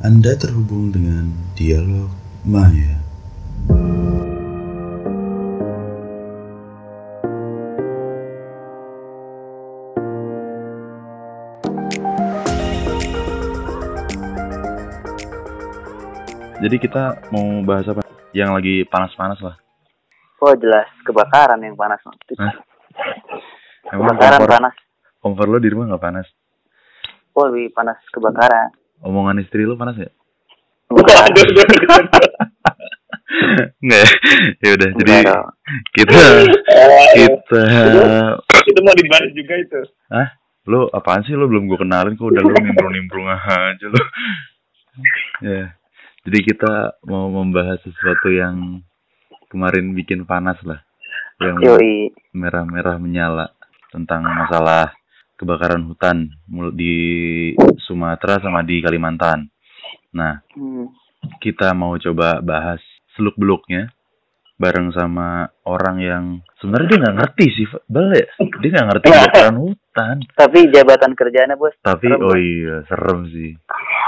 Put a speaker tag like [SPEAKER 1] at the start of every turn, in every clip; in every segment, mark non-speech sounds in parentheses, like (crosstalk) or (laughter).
[SPEAKER 1] Anda terhubung dengan Dialog Maya.
[SPEAKER 2] Jadi kita mau bahas apa? Yang lagi panas-panas lah.
[SPEAKER 3] Oh jelas kebakaran yang panas.
[SPEAKER 2] Hah?
[SPEAKER 3] Kebakaran panas.
[SPEAKER 2] kompor lo di rumah nggak panas?
[SPEAKER 3] Oh lebih panas kebakaran.
[SPEAKER 2] Omongan istri lo panas ya?
[SPEAKER 3] Bukan. (laughs)
[SPEAKER 2] Nggak ya? Ya udah, jadi
[SPEAKER 3] Enggak
[SPEAKER 2] kita kita
[SPEAKER 4] itu mau dibahas juga itu.
[SPEAKER 2] ah lo apaan sih lo belum gue kenalin kok udah lo nimbrung-nimbrung aja lo ya jadi kita mau membahas sesuatu yang kemarin bikin panas lah yang merah-merah menyala tentang masalah kebakaran hutan mul- di Sumatera sama di Kalimantan. Nah,
[SPEAKER 3] Hmm.
[SPEAKER 2] kita mau coba bahas seluk-beluknya bareng sama orang yang sebenarnya dia nggak ngerti sih, Bal ya. Dia nggak ngerti kebakaran hutan.
[SPEAKER 3] Tapi jabatan kerjanya bos.
[SPEAKER 2] Tapi
[SPEAKER 3] Serem,
[SPEAKER 2] oh iya, serem sih.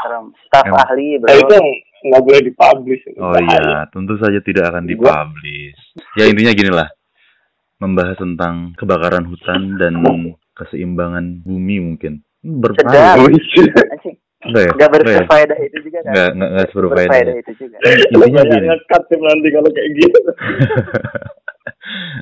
[SPEAKER 3] Serem. Staf
[SPEAKER 2] Emang.
[SPEAKER 3] ahli bro.
[SPEAKER 4] Nah, itu nggak boleh dipublish.
[SPEAKER 2] Oh iya, tentu saja tidak akan dipublish. Ya intinya gini lah, membahas tentang kebakaran hutan dan (laughs) keseimbangan bumi mungkin.
[SPEAKER 3] Sedap.
[SPEAKER 2] Berpengaruh.
[SPEAKER 3] Anjing.
[SPEAKER 2] Enggak ya?
[SPEAKER 3] Gak
[SPEAKER 2] Enggak ya?
[SPEAKER 3] berfaedah itu juga kan.
[SPEAKER 2] Enggak, enggak, enggak berfaedah.
[SPEAKER 3] Berfaedah itu juga.
[SPEAKER 2] Intinya gini.
[SPEAKER 4] ngekat sih nanti kalau kayak gitu. (laughs)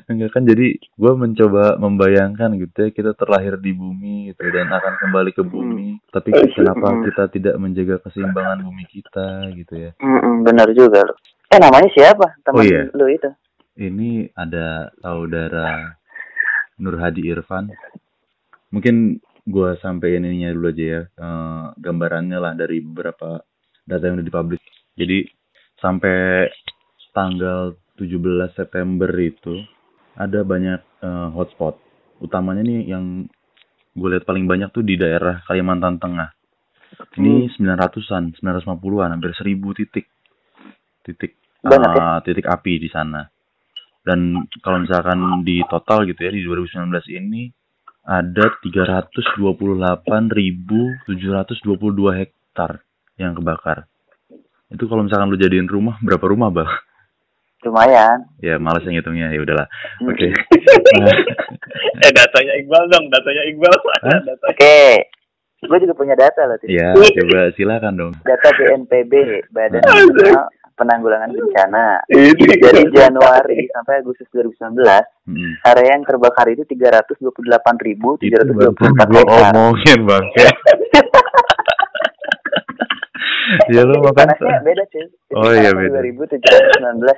[SPEAKER 2] Enggak kan jadi gue mencoba membayangkan gitu ya kita terlahir di bumi gitu dan akan kembali ke bumi. Tapi kenapa
[SPEAKER 3] Hmm.
[SPEAKER 2] kita tidak menjaga keseimbangan bumi kita gitu ya?
[SPEAKER 3] Mm benar juga lo. Eh namanya siapa? Teman
[SPEAKER 2] Oh, iya.
[SPEAKER 3] lu itu.
[SPEAKER 2] Ini ada saudara Nur Hadi Irfan. Mungkin gua sampein ininya dulu aja ya, eh, gambarannya lah dari beberapa data yang udah dipublish. Jadi sampai tanggal 17 September itu ada banyak eh, hotspot. Utamanya nih yang gue lihat paling banyak tuh di daerah Kalimantan Tengah. Ini 900-an, 950-an, hampir 1000 titik. Titik
[SPEAKER 3] Banyak
[SPEAKER 2] eh, titik api di sana. Dan kalau misalkan di total gitu ya di 2019 ini ada 328.722 hektar yang kebakar. Itu kalau misalkan lu jadiin rumah berapa rumah, Bang?
[SPEAKER 3] Lumayan.
[SPEAKER 2] Ya, males yang ngitungnya. Ya udahlah.
[SPEAKER 3] Hmm.
[SPEAKER 2] Oke. Nah, (laughs)
[SPEAKER 4] eh datanya Iqbal dong, datanya Iqbal?
[SPEAKER 3] Oke. Gue juga punya data loh. Tis.
[SPEAKER 2] ya, coba silakan dong.
[SPEAKER 3] Data BNPB, Badan. Nasional Penanggulangan Bencana.
[SPEAKER 4] Ini (laughs)
[SPEAKER 3] Dari (laughs) Januari sampai Agustus 2019,
[SPEAKER 2] Hmm.
[SPEAKER 3] area yang terbakar itu 328.724
[SPEAKER 2] Itu baru gue
[SPEAKER 3] hektar.
[SPEAKER 2] omongin, Bang. (laughs) ya lu makan.
[SPEAKER 3] Panasnya beda sih.
[SPEAKER 2] Oh, iya, beda.
[SPEAKER 3] 2019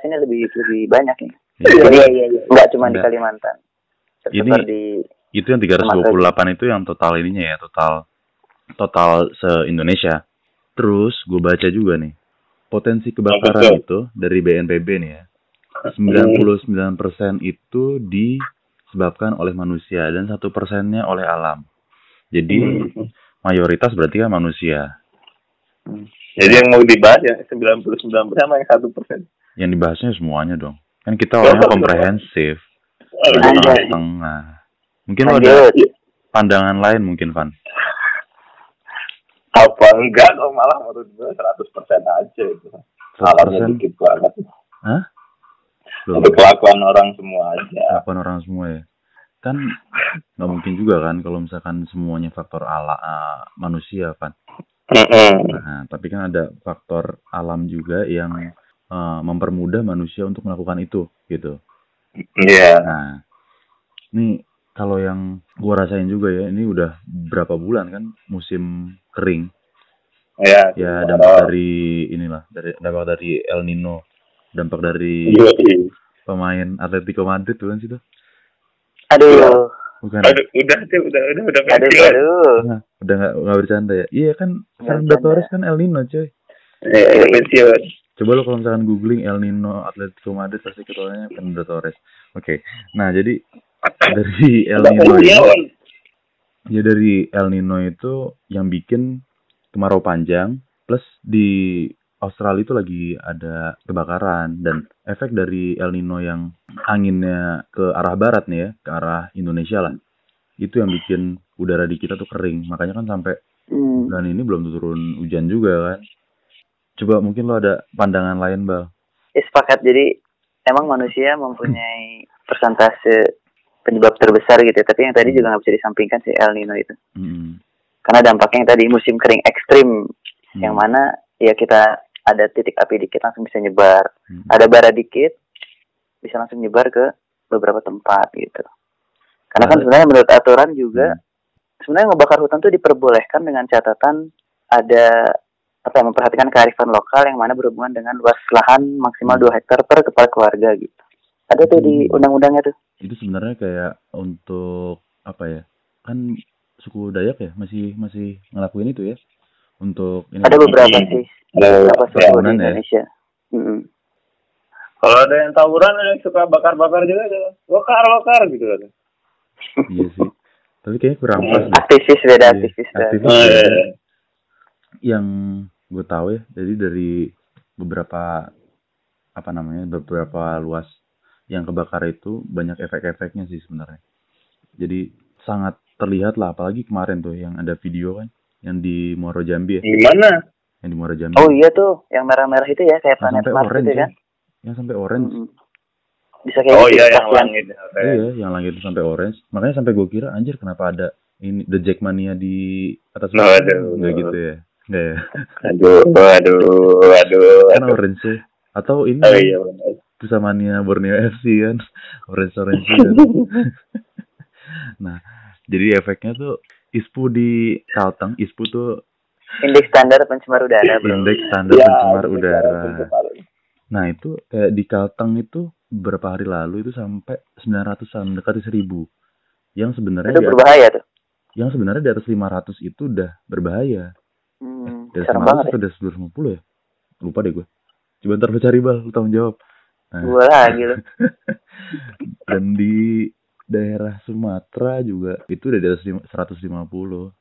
[SPEAKER 3] ini lebih lebih banyak nih.
[SPEAKER 2] Ya,
[SPEAKER 3] Jadi
[SPEAKER 4] Iya, iya, iya.
[SPEAKER 3] nggak cuma di. Kalimantan.
[SPEAKER 2] Ini-
[SPEAKER 3] di
[SPEAKER 2] itu yang 328 itu yang total ininya ya, total total se-Indonesia. Terus gue baca juga nih, potensi kebakaran
[SPEAKER 4] betul.
[SPEAKER 2] itu dari BNPB nih ya. 99% itu disebabkan oleh manusia dan satu persennya oleh alam. Jadi mayoritas berarti kan manusia.
[SPEAKER 4] Jadi yang mau dibahas ya 99 sama yang satu persen.
[SPEAKER 2] Yang dibahasnya semuanya dong. Kan kita orangnya komprehensif,
[SPEAKER 3] Lanjut.
[SPEAKER 2] setengah. Mungkin lo ada pandangan lain mungkin, Van.
[SPEAKER 4] Apa enggak dong malah menurut gue 100 persen aja itu. Salahnya
[SPEAKER 2] 100%?
[SPEAKER 4] dikit banget.
[SPEAKER 2] Hah? Loh,
[SPEAKER 4] Untuk kelakuan orang semua aja.
[SPEAKER 2] kelakuan orang semua ya kan nggak mungkin juga kan kalau misalkan semuanya faktor ala ah, manusia kan nah tapi kan ada faktor alam juga yang eh, mempermudah manusia untuk melakukan itu gitu
[SPEAKER 4] Iya.
[SPEAKER 2] nah ini kalau yang gua rasain juga ya ini udah berapa bulan kan musim kering
[SPEAKER 4] Ya.
[SPEAKER 2] ya dampak dari inilah dari dampak dari El Nino dampak dari
[SPEAKER 4] Iya.
[SPEAKER 2] pemain Atletico Madrid tuh kan situ
[SPEAKER 3] Aduh,
[SPEAKER 2] bukan ya?
[SPEAKER 4] Aduh, udah sih, udah, udah, udah.
[SPEAKER 3] aduh, aduh.
[SPEAKER 2] Nah, udah nggak nggak bercanda ya? Iya kan Fernando. Torres kan El Nino coy.
[SPEAKER 4] Iya, pensiun.
[SPEAKER 2] Coba lo kalau misalkan googling El Nino Atletico Madrid pasti ketuanya Fernando Torres. Oke, nah jadi dari El Nino ya dari El Nino itu yang bikin kemarau panjang plus di Australia itu lagi ada kebakaran dan efek dari El Nino yang anginnya ke arah barat nih ya, ke arah Indonesia lah. Itu yang bikin udara di kita tuh kering. Makanya kan sampai
[SPEAKER 3] Hmm.
[SPEAKER 2] bulan ini belum turun hujan juga kan. Coba mungkin lo ada pandangan lain, Bal.
[SPEAKER 3] Ya, sepakat. Jadi emang manusia mempunyai persentase penyebab terbesar gitu. ya. Tapi yang tadi juga nggak bisa disampingkan si El Nino itu.
[SPEAKER 2] Mm-mm.
[SPEAKER 3] Karena dampaknya yang tadi musim kering ekstrim,
[SPEAKER 2] Hmm.
[SPEAKER 3] yang mana ya kita ada titik api dikit langsung bisa nyebar.
[SPEAKER 2] Hmm.
[SPEAKER 3] Ada bara dikit bisa langsung nyebar ke beberapa tempat gitu. Karena kan
[SPEAKER 2] Nah.
[SPEAKER 3] sebenarnya menurut aturan juga
[SPEAKER 2] Hmm.
[SPEAKER 3] sebenarnya ngebakar hutan tuh diperbolehkan dengan catatan ada apa ya, memperhatikan kearifan lokal yang mana berhubungan dengan luas lahan maksimal 2 hektar per kepala keluarga gitu. Ada tuh di
[SPEAKER 2] Hmm.
[SPEAKER 3] undang-undangnya tuh.
[SPEAKER 2] Itu sebenarnya kayak untuk apa ya? Kan suku Dayak ya masih masih ngelakuin itu ya. Untuk ini
[SPEAKER 3] Ada beberapa
[SPEAKER 4] Hmm.
[SPEAKER 3] sih,
[SPEAKER 4] Ada
[SPEAKER 3] beberapa suku di
[SPEAKER 2] ya?
[SPEAKER 3] Indonesia. Mm-mm.
[SPEAKER 4] Kalau ada yang tawuran ada yang suka bakar-bakar juga ada. Bakar, bakar gitu kan.
[SPEAKER 2] Iya sih. Tapi kayaknya kurang pas deh.
[SPEAKER 3] Aktivis beda,
[SPEAKER 2] Iya,
[SPEAKER 3] aktivis
[SPEAKER 2] aktivis.
[SPEAKER 4] Oh, iya.
[SPEAKER 2] Yang gue tahu ya, jadi dari beberapa apa namanya beberapa luas yang kebakar itu banyak efek-efeknya sih sebenarnya. Jadi sangat terlihat lah, apalagi kemarin tuh yang ada video kan, yang di Muaro Jambi ya,
[SPEAKER 4] Gimana?
[SPEAKER 2] yang di Muaro Jambi.
[SPEAKER 3] Oh iya tuh, yang merah-merah itu ya kayak
[SPEAKER 2] yang
[SPEAKER 3] planet
[SPEAKER 2] sampai
[SPEAKER 3] Mars
[SPEAKER 2] orange
[SPEAKER 3] gitu
[SPEAKER 2] ya.
[SPEAKER 3] kan.
[SPEAKER 2] Yang sampai orange.
[SPEAKER 3] Mm-mm. Bisa kayak
[SPEAKER 4] Oh
[SPEAKER 3] gitu,
[SPEAKER 4] iya yang langit. Oke.
[SPEAKER 2] Iya, yang langit itu sampai orange. Makanya sampai gue kira anjir kenapa ada ini The Jackmania di atas sana?
[SPEAKER 4] aduh.
[SPEAKER 2] Nggak gitu ya. Nggak ya.
[SPEAKER 4] Aduh, aduh, aduh.
[SPEAKER 2] Kan
[SPEAKER 4] aduh.
[SPEAKER 2] orange ya. Atau ini
[SPEAKER 4] Oh iya benar.
[SPEAKER 2] Pusamania Borneo FC kan. Orange orange kan. nah, jadi efeknya tuh ISPU di Kalteng, ISPU tuh
[SPEAKER 3] Indeks standar pencemar udara, bro.
[SPEAKER 2] indeks standar
[SPEAKER 4] Ya,
[SPEAKER 2] pencemar udara. Nah, itu kayak di Kalteng itu beberapa hari lalu itu sampai 900-an mendekati 1000. Yang sebenarnya
[SPEAKER 3] Itu
[SPEAKER 2] di
[SPEAKER 3] berbahaya tuh.
[SPEAKER 2] yang sebenarnya di atas 500 itu udah berbahaya.
[SPEAKER 3] Hmm, serem
[SPEAKER 2] 500
[SPEAKER 3] banget ya.
[SPEAKER 2] atas 250 ya? Lupa deh gue. Coba ntar lu cari bal, lu tanggung jawab. Nah,
[SPEAKER 3] Gua lagi lu. (laughs)
[SPEAKER 2] dan di daerah Sumatera juga itu udah di atas lima- 150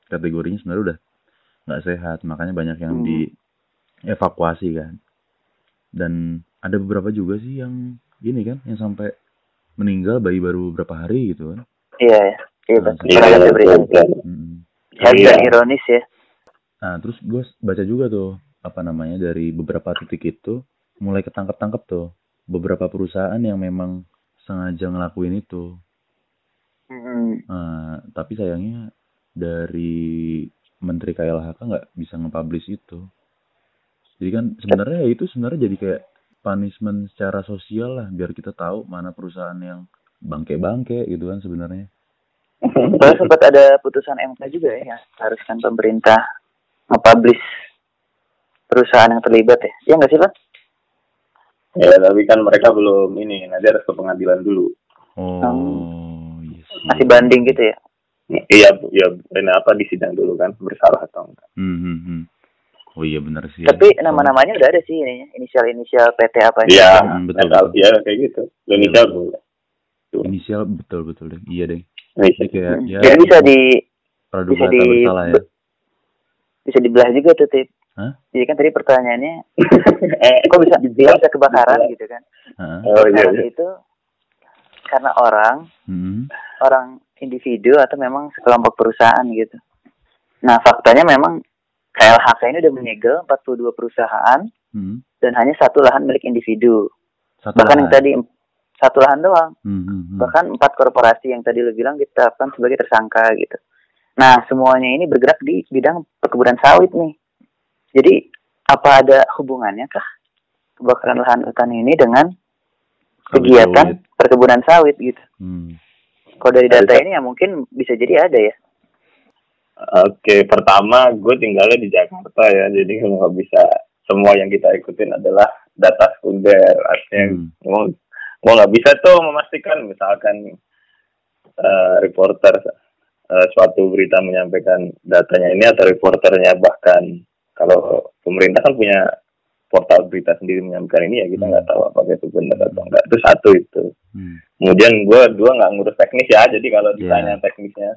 [SPEAKER 2] kategorinya sebenarnya udah nggak sehat makanya banyak yang
[SPEAKER 3] Hmm.
[SPEAKER 2] dievakuasi kan dan ada beberapa juga sih yang gini kan yang sampai meninggal bayi baru berapa hari gitu kan
[SPEAKER 3] Iya, ya. Iya,
[SPEAKER 2] Nah.
[SPEAKER 4] Iya,
[SPEAKER 3] berita.
[SPEAKER 4] Iya.
[SPEAKER 3] ironis ya.
[SPEAKER 2] nah terus gue baca juga tuh apa namanya dari beberapa titik itu mulai ketangkep tangkep tuh beberapa perusahaan yang memang sengaja ngelakuin itu
[SPEAKER 3] Hmm.
[SPEAKER 2] Nah, tapi sayangnya dari Menteri KLHK nggak bisa nge-publish itu. Jadi kan sebenarnya ya itu sebenarnya jadi kayak punishment secara sosial lah biar kita tahu mana perusahaan yang bangke-bangke gitu kan sebenarnya. (laughs)
[SPEAKER 3] Soalnya sempat ada putusan MK juga ya, haruskan pemerintah nge-publish perusahaan yang terlibat ya. Iya nggak sih, Pak?
[SPEAKER 4] Ya, tapi kan mereka belum ini, nanti harus ke pengadilan dulu.
[SPEAKER 2] Oh, yes.
[SPEAKER 3] Masih banding gitu ya.
[SPEAKER 4] Iya, Bu. ya, kenapa di sidang dulu kan bersalah atau enggak?
[SPEAKER 2] Hmm, hmm, hmm. Oh iya benar sih. ya.
[SPEAKER 3] Tapi nama-namanya udah ada sih ini, inisial-inisial PT apa
[SPEAKER 4] Iya,
[SPEAKER 2] Hmm, betul,
[SPEAKER 4] asal-
[SPEAKER 2] betul.
[SPEAKER 4] iya kayak gitu.
[SPEAKER 2] Iya,
[SPEAKER 4] Bu.
[SPEAKER 2] Inisial betul betul deh. Iya deh. Jadi kayak
[SPEAKER 3] Hmm.
[SPEAKER 2] ya
[SPEAKER 3] Jadi bisa di
[SPEAKER 2] praduga
[SPEAKER 3] bisa di-
[SPEAKER 2] bersalah ya.
[SPEAKER 3] Bisa dibelah juga tuh, Tip.
[SPEAKER 2] Hah?
[SPEAKER 3] Jadi kan tadi pertanyaannya, (laughs)
[SPEAKER 4] eh,
[SPEAKER 3] kok bisa kok bisa kebakaran gitu kan?
[SPEAKER 2] Heeh.
[SPEAKER 4] Oh iya,
[SPEAKER 3] Kebakaran
[SPEAKER 4] iya.
[SPEAKER 3] itu karena orang
[SPEAKER 2] Hmm.
[SPEAKER 3] orang individu atau memang sekelompok perusahaan gitu. Nah, faktanya memang KLHK ini udah menyegel 42 perusahaan
[SPEAKER 2] Hmm.
[SPEAKER 3] dan hanya satu lahan milik individu.
[SPEAKER 2] Satu
[SPEAKER 3] Bahkan yang
[SPEAKER 2] lahan.
[SPEAKER 3] tadi em- satu lahan doang.
[SPEAKER 2] Hmm, hmm, hmm.
[SPEAKER 3] Bahkan empat korporasi yang tadi lo bilang ditetapkan sebagai tersangka gitu. Nah, semuanya ini bergerak di bidang perkebunan sawit nih. Jadi, apa ada hubungannya kah kebakaran lahan hutan ini dengan kegiatan
[SPEAKER 2] Sawit.
[SPEAKER 3] perkebunan sawit gitu?
[SPEAKER 2] Hmm.
[SPEAKER 3] Kalau dari data ini ya mungkin bisa jadi ada ya.
[SPEAKER 4] Oke, pertama gue tinggalnya di Jakarta ya, jadi nggak bisa semua yang kita ikutin adalah data sekunder. Artinya
[SPEAKER 2] Hmm.
[SPEAKER 4] gue nggak bisa tuh memastikan misalkan eh, reporter eh, suatu berita menyampaikan datanya ini atau reporternya bahkan kalau pemerintah kan punya portal berita sendiri menyampaikan ini ya kita
[SPEAKER 2] Hmm.
[SPEAKER 4] nggak tahu apakah itu benar atau enggak. Itu satu itu.
[SPEAKER 2] Hmm.
[SPEAKER 4] Kemudian gue dua nggak ngurus teknis ya, jadi kalau
[SPEAKER 2] Iya.
[SPEAKER 4] ditanya teknisnya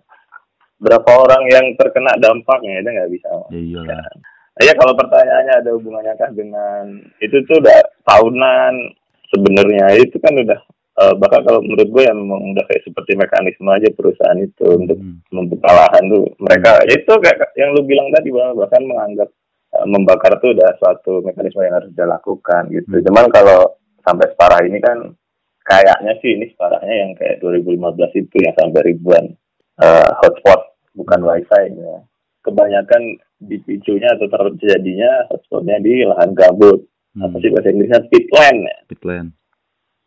[SPEAKER 4] berapa orang yang terkena dampaknya itu nggak bisa.
[SPEAKER 2] Ya iyalah.
[SPEAKER 4] Ya kalau pertanyaannya ada hubungannya kah dengan itu tuh udah tahunan sebenarnya itu kan udah eh, bahkan kalau menurut gue yang memang udah kayak seperti mekanisme aja perusahaan itu untuk
[SPEAKER 2] Hmm.
[SPEAKER 4] membuka lahan tuh mereka ya itu kayak yang lu bilang tadi bahwa bahkan menganggap eh, membakar tuh udah suatu mekanisme yang harus dilakukan gitu.
[SPEAKER 2] Hmm.
[SPEAKER 4] Cuman kalau sampai separah ini kan kayaknya sih ini separahnya yang kayak 2015 itu yang sampai ribuan eh, hotspot bukan wifi ya. Kebanyakan dipicunya atau terjadinya hotspotnya di lahan gabut.
[SPEAKER 2] Hmm.
[SPEAKER 4] Apa sih bahasa Inggrisnya pitland ya.
[SPEAKER 2] Pitland.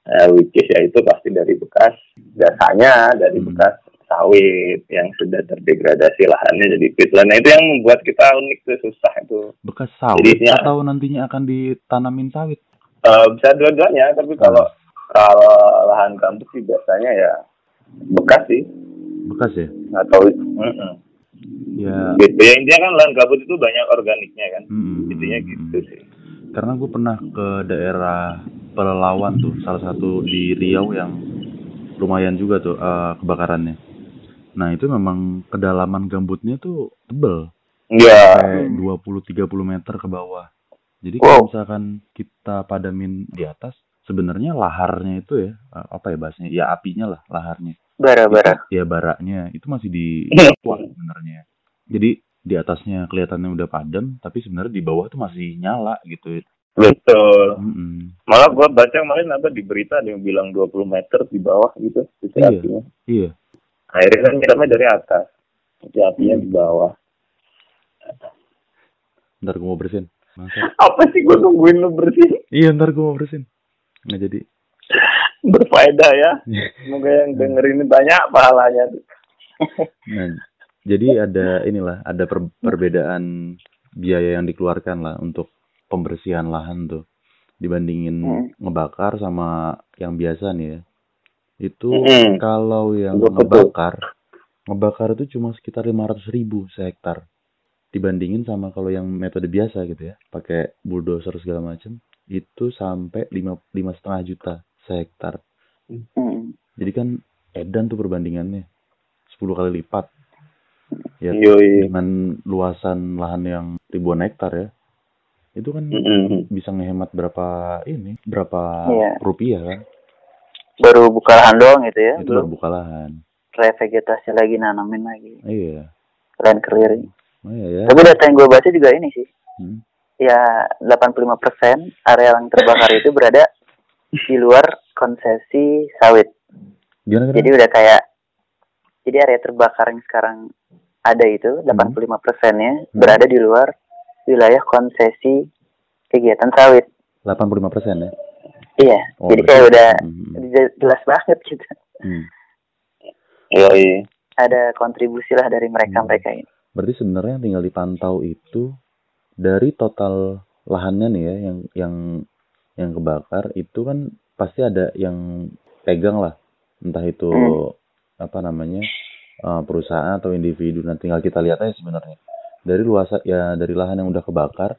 [SPEAKER 4] Eh, which is ya itu pasti dari bekas biasanya dari
[SPEAKER 2] Hmm.
[SPEAKER 4] bekas sawit yang sudah terdegradasi lahannya jadi pitland. Nah itu yang membuat kita unik tuh susah itu.
[SPEAKER 2] Bekas sawit
[SPEAKER 4] Jadi, ya.
[SPEAKER 2] atau nantinya akan ditanamin sawit?
[SPEAKER 4] Eh, bisa dua-duanya tapi kalau kalau lahan gambut sih biasanya ya bekas sih
[SPEAKER 2] Bekas ya?
[SPEAKER 4] atau mm-mm.
[SPEAKER 2] Ya.
[SPEAKER 4] gitu ya intinya kan lahan gambut itu banyak organiknya kan
[SPEAKER 2] mm,
[SPEAKER 4] intinya
[SPEAKER 2] mm,
[SPEAKER 4] gitu
[SPEAKER 2] mm.
[SPEAKER 4] sih
[SPEAKER 2] Karena gue pernah ke daerah Pelelawan tuh, salah satu di Riau yang lumayan juga tuh eh, kebakarannya. Nah itu memang kedalaman gambutnya tuh tebel,
[SPEAKER 4] Iya
[SPEAKER 2] kayak 20-30 meter ke bawah. Jadi kalau
[SPEAKER 3] Wow.
[SPEAKER 2] misalkan kita padamin di atas, sebenarnya laharnya itu ya, eh, apa ya bahasanya? Ya apinya lah, laharnya.
[SPEAKER 3] Bara-bara.
[SPEAKER 2] Ya baraknya itu masih di (laughs) bawah sebenarnya. Jadi di atasnya kelihatannya udah padam, tapi sebenarnya di bawah tuh masih nyala gitu.
[SPEAKER 4] Betul
[SPEAKER 2] Mm-mm.
[SPEAKER 4] malah gua baca kemarin apa di berita ada yang bilang 20 meter di bawah gitu titik
[SPEAKER 2] Iya.
[SPEAKER 4] apinya
[SPEAKER 2] Iya,
[SPEAKER 4] akhirnya kan nyiramnya dari atas titik apinya di bawah
[SPEAKER 2] ntar gue mau bersihin. Masa?
[SPEAKER 4] apa sih gua nungguin lu bersih
[SPEAKER 2] Iya, ntar gue mau bersihin. Nggak jadi. (laughs)
[SPEAKER 4] berfaedah ya semoga yang dengerin ini banyak pahalanya tuh (laughs)
[SPEAKER 2] Nah, jadi ada inilah, ada per- perbedaan biaya yang dikeluarkan lah untuk pembersihan lahan tuh dibandingin
[SPEAKER 3] Hmm.
[SPEAKER 2] ngebakar sama yang biasa nih ya. Itu
[SPEAKER 4] Mm-mm.
[SPEAKER 2] kalau yang
[SPEAKER 4] Betul.
[SPEAKER 2] ngebakar, ngebakar itu cuma sekitar 500 ribu sehektar dibandingin sama kalau yang metode biasa gitu ya, pakai bulldozer segala macam itu sampai lima lima setengah juta sehektar.
[SPEAKER 3] Hmm.
[SPEAKER 2] Jadi kan edan tuh perbandingannya 10 kali lipat. Ya
[SPEAKER 4] Yoi.
[SPEAKER 2] dengan luasan lahan yang ribuan hektar ya. Itu kan
[SPEAKER 4] Mm-mm.
[SPEAKER 2] bisa ngehemat berapa ini, berapa
[SPEAKER 3] Iya.
[SPEAKER 2] rupiah kan?
[SPEAKER 3] Baru buka lahan doang gitu ya.
[SPEAKER 2] Itu baru buka lahan.
[SPEAKER 3] revegetasi lagi, nanamin lagi.
[SPEAKER 2] Iya.
[SPEAKER 3] Land clearing.
[SPEAKER 2] Oh iya ya.
[SPEAKER 3] Tapi data yang gue baca juga ini sih.
[SPEAKER 2] Hmm.
[SPEAKER 3] Ya 85% area yang terbakar itu berada di luar konsesi sawit.
[SPEAKER 2] Gimana
[SPEAKER 3] Jadi
[SPEAKER 2] gimana?
[SPEAKER 3] udah kayak jadi area terbakar yang sekarang ada itu 85 persennya
[SPEAKER 2] Hmm.
[SPEAKER 3] berada di luar wilayah konsesi kegiatan sawit.
[SPEAKER 2] 85 persen ya.
[SPEAKER 3] Iya,
[SPEAKER 2] Oh,
[SPEAKER 3] jadi kayak udah
[SPEAKER 2] Hmm.
[SPEAKER 3] je- jelas banget gitu.
[SPEAKER 2] Hmm.
[SPEAKER 4] Yoi.
[SPEAKER 3] Ada kontribusi lah dari
[SPEAKER 2] Hmm.
[SPEAKER 3] mereka-mereka ini.
[SPEAKER 2] Berarti sebenarnya yang tinggal dipantau itu dari total lahannya nih ya yang yang yang kebakar itu kan pasti ada yang pegang lah entah itu
[SPEAKER 3] Hmm.
[SPEAKER 2] apa namanya eh, perusahaan atau individu nah tinggal kita lihat aja sebenarnya dari luas ya dari lahan yang udah kebakar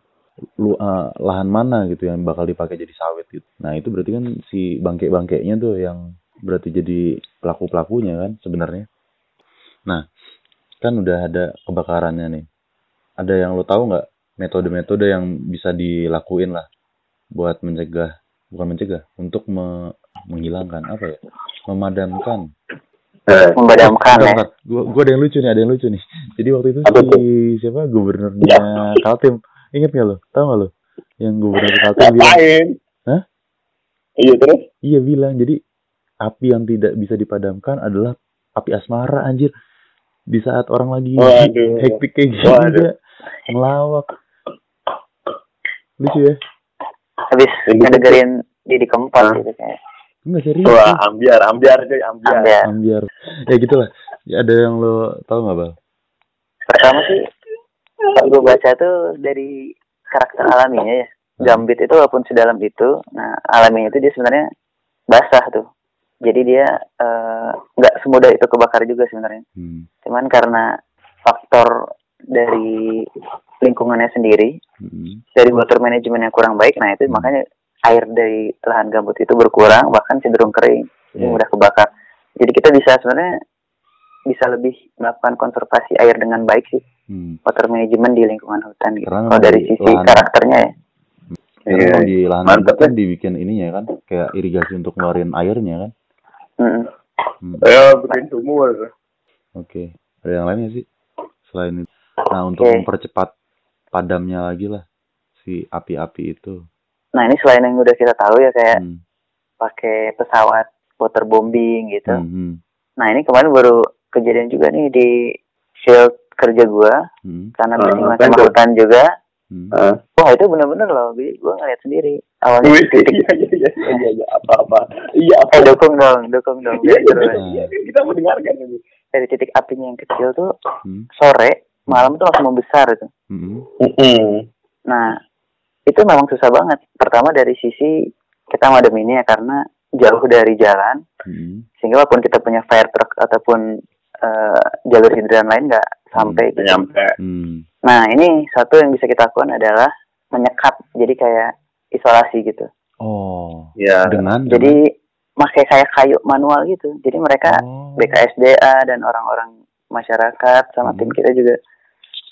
[SPEAKER 2] lu, eh, lahan mana gitu yang bakal dipakai jadi sawit gitu. Nah itu berarti kan si bangke-bangkainya tuh yang berarti jadi pelaku pelakunya kan sebenarnya. Nah kan udah ada kebakarannya nih. Ada yang lo tahu nggak metode-metode yang bisa dilakuin lah buat mencegah bukan mencegah untuk me- menghilangkan apa ya? Memadamkan
[SPEAKER 4] Eh,
[SPEAKER 3] Memadamkan ya.
[SPEAKER 2] Gua ada yang lucu nih, ada yang lucu nih. Jadi waktu itu
[SPEAKER 4] Apa
[SPEAKER 2] si siapa gubernurnya Kaltim, inget gak lo? Tahu gak lo? Yang gubernur (laughs) Kaltim bilang? Hah?
[SPEAKER 4] Iya terus?
[SPEAKER 2] iya bilang jadi api yang tidak bisa dipadamkan adalah api asmara anjir. Di saat orang lagi
[SPEAKER 4] Waduh.
[SPEAKER 2] hektik kayak gini
[SPEAKER 4] Waduh.
[SPEAKER 2] dia ngelawak. Lucu ya?
[SPEAKER 3] Habis
[SPEAKER 4] Ini
[SPEAKER 3] ngedengerin Didi keempat
[SPEAKER 4] Hah?
[SPEAKER 3] gitu kayak.
[SPEAKER 2] Enggak serius.
[SPEAKER 4] Wah, ambiar, ambiar cuy, ambiar.
[SPEAKER 3] Ambil.
[SPEAKER 2] Ambiar. Ya gitulah. Ya, ada yang lo tahu nggak bal?
[SPEAKER 3] Pertama sih kalau gue baca tuh dari karakter alaminya ya. Gambit itu walaupun sedalam itu, nah alaminya itu dia sebenarnya basah tuh. Jadi dia eh, nggak semudah itu kebakar juga sebenarnya.
[SPEAKER 2] Hmm.
[SPEAKER 3] Cuman karena faktor dari lingkungannya sendiri,
[SPEAKER 2] Hmm.
[SPEAKER 3] dari water management yang kurang baik, nah itu
[SPEAKER 2] Hmm.
[SPEAKER 3] makanya air dari lahan gambut itu berkurang, bahkan cenderung kering,
[SPEAKER 2] Iya.
[SPEAKER 3] mudah kebakar. Jadi kita bisa sebenarnya bisa lebih melakukan konservasi air dengan baik sih,
[SPEAKER 2] Hmm.
[SPEAKER 3] water management di lingkungan hutan gitu.
[SPEAKER 2] Karena
[SPEAKER 3] Kalau dari sisi
[SPEAKER 2] lahan-
[SPEAKER 3] karakternya ya,
[SPEAKER 2] Karena
[SPEAKER 4] Iya.
[SPEAKER 2] emang di lahan
[SPEAKER 4] Mantap,
[SPEAKER 2] gambut kan dibikin ininya kan, kayak irigasi untuk ngeluarin airnya kan.
[SPEAKER 3] Mm-mm.
[SPEAKER 2] Hmm.
[SPEAKER 4] Ayo bikin sumur.
[SPEAKER 2] Oke, ada yang lainnya sih selain itu. Nah, untuk
[SPEAKER 3] Oke.
[SPEAKER 2] mempercepat padamnya lagi lah si api-api itu.
[SPEAKER 3] Nah ini selain yang udah kita tahu ya kayak
[SPEAKER 2] Hmm.
[SPEAKER 3] pakai pesawat waterbombing gitu.
[SPEAKER 2] Hmm, hmm,
[SPEAKER 3] Nah ini kemarin baru kejadian juga nih di field kerja gua
[SPEAKER 2] hmm,
[SPEAKER 3] karena
[SPEAKER 4] apa
[SPEAKER 3] sama hutan juga.
[SPEAKER 2] hmm.
[SPEAKER 4] Ah.
[SPEAKER 3] Wah itu bener-bener loh, Bi. gua ngeliat sendiri. Awalnya
[SPEAKER 4] Wih,
[SPEAKER 3] titik
[SPEAKER 4] iya, iya, iya, iya, iya, apa apa iya apa
[SPEAKER 3] eh dukung dong, dukung dong.
[SPEAKER 4] iya, iya, iya, kita mendengarkan ini
[SPEAKER 3] Dari titik apinya yang kecil tuh
[SPEAKER 2] Hmm,
[SPEAKER 3] sore malam tuh langsung membesar itu.
[SPEAKER 2] hmm,
[SPEAKER 3] Nah itu memang susah banget. Pertama dari sisi kita madem ini ya karena jauh dari jalan
[SPEAKER 2] hmm.
[SPEAKER 3] sehingga walaupun kita punya fire truck ataupun eh, jalur hidran lain nggak sampai gitu.
[SPEAKER 4] nyampe
[SPEAKER 2] Hmm.
[SPEAKER 3] Nah ini satu yang bisa kita lakukan adalah menyekat jadi kayak isolasi gitu.
[SPEAKER 2] Oh,
[SPEAKER 4] ya
[SPEAKER 2] dengan
[SPEAKER 3] Jadi pakai kayak kayu manual gitu. Jadi mereka
[SPEAKER 2] oh.
[SPEAKER 3] BKSDA dan orang-orang masyarakat sama
[SPEAKER 2] Hmm.
[SPEAKER 3] tim kita juga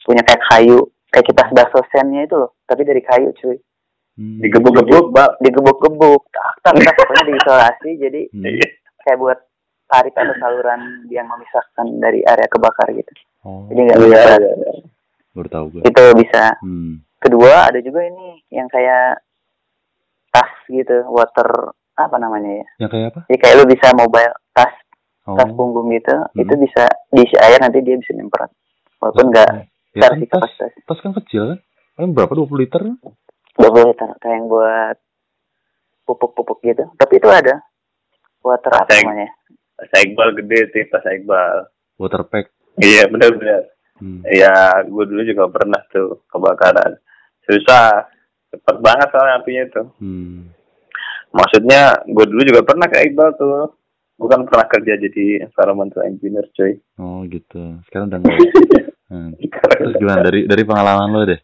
[SPEAKER 3] punya kayak kayu kayak kita bakso sennya itu loh tapi dari kayu cuy
[SPEAKER 2] Hmm.
[SPEAKER 4] digebuk-gebuk mbak
[SPEAKER 3] digebuk-gebuk tak tak tak pokoknya diisolasi jadi
[SPEAKER 2] Hmm.
[SPEAKER 4] Iya.
[SPEAKER 3] kayak buat tarik atau saluran yang memisahkan dari area kebakar gitu
[SPEAKER 2] Oh,
[SPEAKER 3] jadi nggak
[SPEAKER 4] Iya,
[SPEAKER 3] bisa
[SPEAKER 4] iya, iya.
[SPEAKER 2] baru tahu gue.
[SPEAKER 3] itu bisa
[SPEAKER 2] Hmm.
[SPEAKER 3] kedua ada juga ini yang kayak tas gitu water apa namanya ya
[SPEAKER 2] Yang kayak apa?
[SPEAKER 3] jadi kayak lu bisa mobile tas
[SPEAKER 2] Oh.
[SPEAKER 3] tas punggung gitu
[SPEAKER 2] Hmm.
[SPEAKER 3] itu bisa diisi air nanti dia bisa nyemprot walaupun nggak
[SPEAKER 2] Ya, kan tas,
[SPEAKER 3] kapasitas
[SPEAKER 2] tas kan kecil kan? Paling berapa? 20 liter?
[SPEAKER 3] 20 liter kayak yang buat pupuk-pupuk gitu tapi itu ada water apa namanya
[SPEAKER 4] tas Iqbal gede sih tas Iqbal
[SPEAKER 2] Water pack.
[SPEAKER 4] iya benar-benar
[SPEAKER 2] Hmm.
[SPEAKER 4] ya gue dulu juga pernah tuh kebakaran susah cepet banget soalnya apinya tuh
[SPEAKER 2] Hmm.
[SPEAKER 4] maksudnya gue dulu juga pernah ke Iqbal tuh gue kan pernah kerja jadi environmental engineer cuy
[SPEAKER 2] Oh gitu. Sekarang udah enggak. (laughs) Hmm. (laughs) Terus gimana? Dari dari pengalaman lo deh?